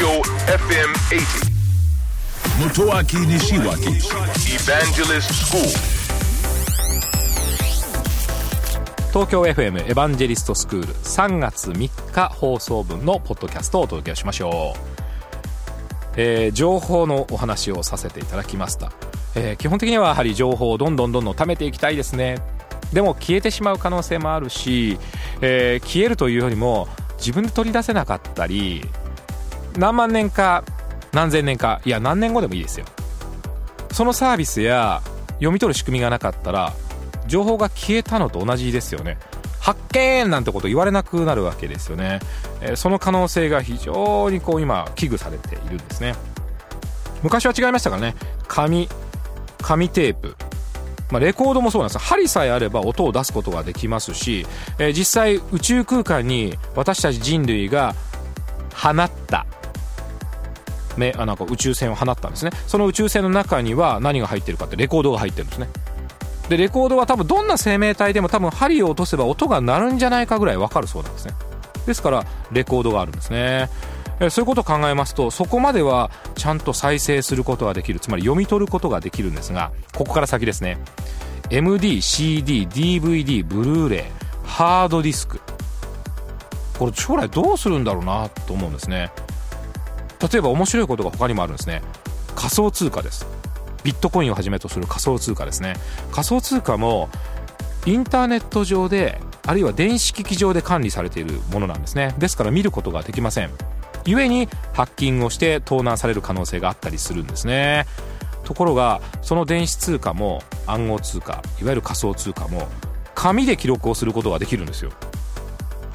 Tokyo FM 80. Motoaki Nishiwaki Evangelist School. 東京 FM エヴァンジェリストスクール3月3日放送分のポッドキャストをお届けしましょう、えー情報のお話をさせていただきました、えー基本的にはやはり情報をどんどんどんどん貯めていきたいですねでも消えてしまう可能性もあるし、えー消えるというよりも自分で取り出せなかったり何万年か何千年かいや何年後でもいいですよ。そのサービスや読み取る仕組みがなかったら情報が消えたのと同じですよね。発見なんてこと言われなくなるわけですよね、えその可能性が非常にこう今危惧されているんですね。昔は違いましたからね。紙紙テープ。まあ、レコードもそうなんです針さえあれば音を出すことができますし、えー実際宇宙空間に私たち人類が放ったね、あなんか宇宙船を放ったんですね。その宇宙船の中には何が入ってるかってレコードが入ってるんですね。でレコードは多分どんな生命体でも多分針を落とせば音が鳴るんじゃないかぐらいわかるそうなんですね。ですからレコードがあるんですね。そういうことを考えますとそこまではちゃんと再生することができる。つまり読み取ることができるんですがここから先ですね。MD、CD、DVD、ブルーレイハードディスク。これ将来どうするんだろうなと思うんですね。例えば面白いことが他にもあるんですね。仮想通貨です。ビットコインをはじめとする仮想通貨ですね。仮想通貨もインターネット上であるいは電子機器上で管理されているものなんですね。ですから見ることができません。故にハッキングをして盗難される可能性があったりするんですね。ところがその電子通貨も暗号通貨いわゆる仮想通貨も紙で記録をすることができるんですよ。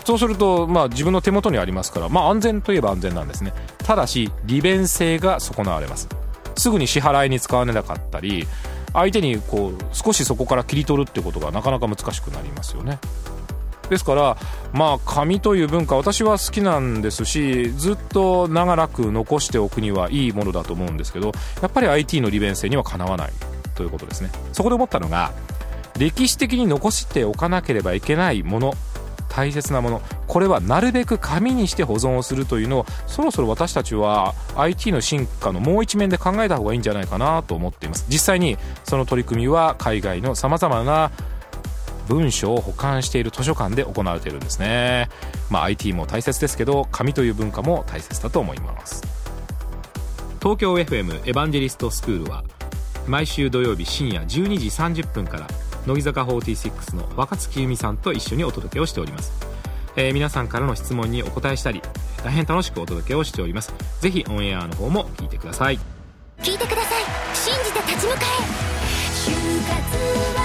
そうすると、まあ、自分の手元にありますから、まあ、安全といえば安全なんですね。ただし利便性が損なわれます。すぐに支払いに使われなかったり相手にこう少しそこから切り取るってことがなかなか難しくなりますよね。ですからまあ紙という文化私は好きなんですしずっと長らく残しておくにはいいものだと思うんですけどやっぱり IT の利便性にはかなわないということですね。そこで思ったのが歴史的に残しておかなければいけないもの大切なもの。これはなるべく紙にして保存をするというのをそろそろ私たちは IT の進化のもう一面で考えた方がいいんじゃないかなと思っています。実際にその取り組みは海外のさまざまな文書を保管している図書館で行われているんですね、まあ、IT も大切ですけど紙という文化も大切だと思います。東京 FM エヴァンジェリストスクールは毎週土曜日深夜12時30分から乃木坂46の若月由美さんと一緒にお届けをしております、えー皆さんからの質問にお答えしたり大変楽しくお届けをしております。ぜひオンエアの方も聞いてください。聞いてください。信じて立ち向かえ。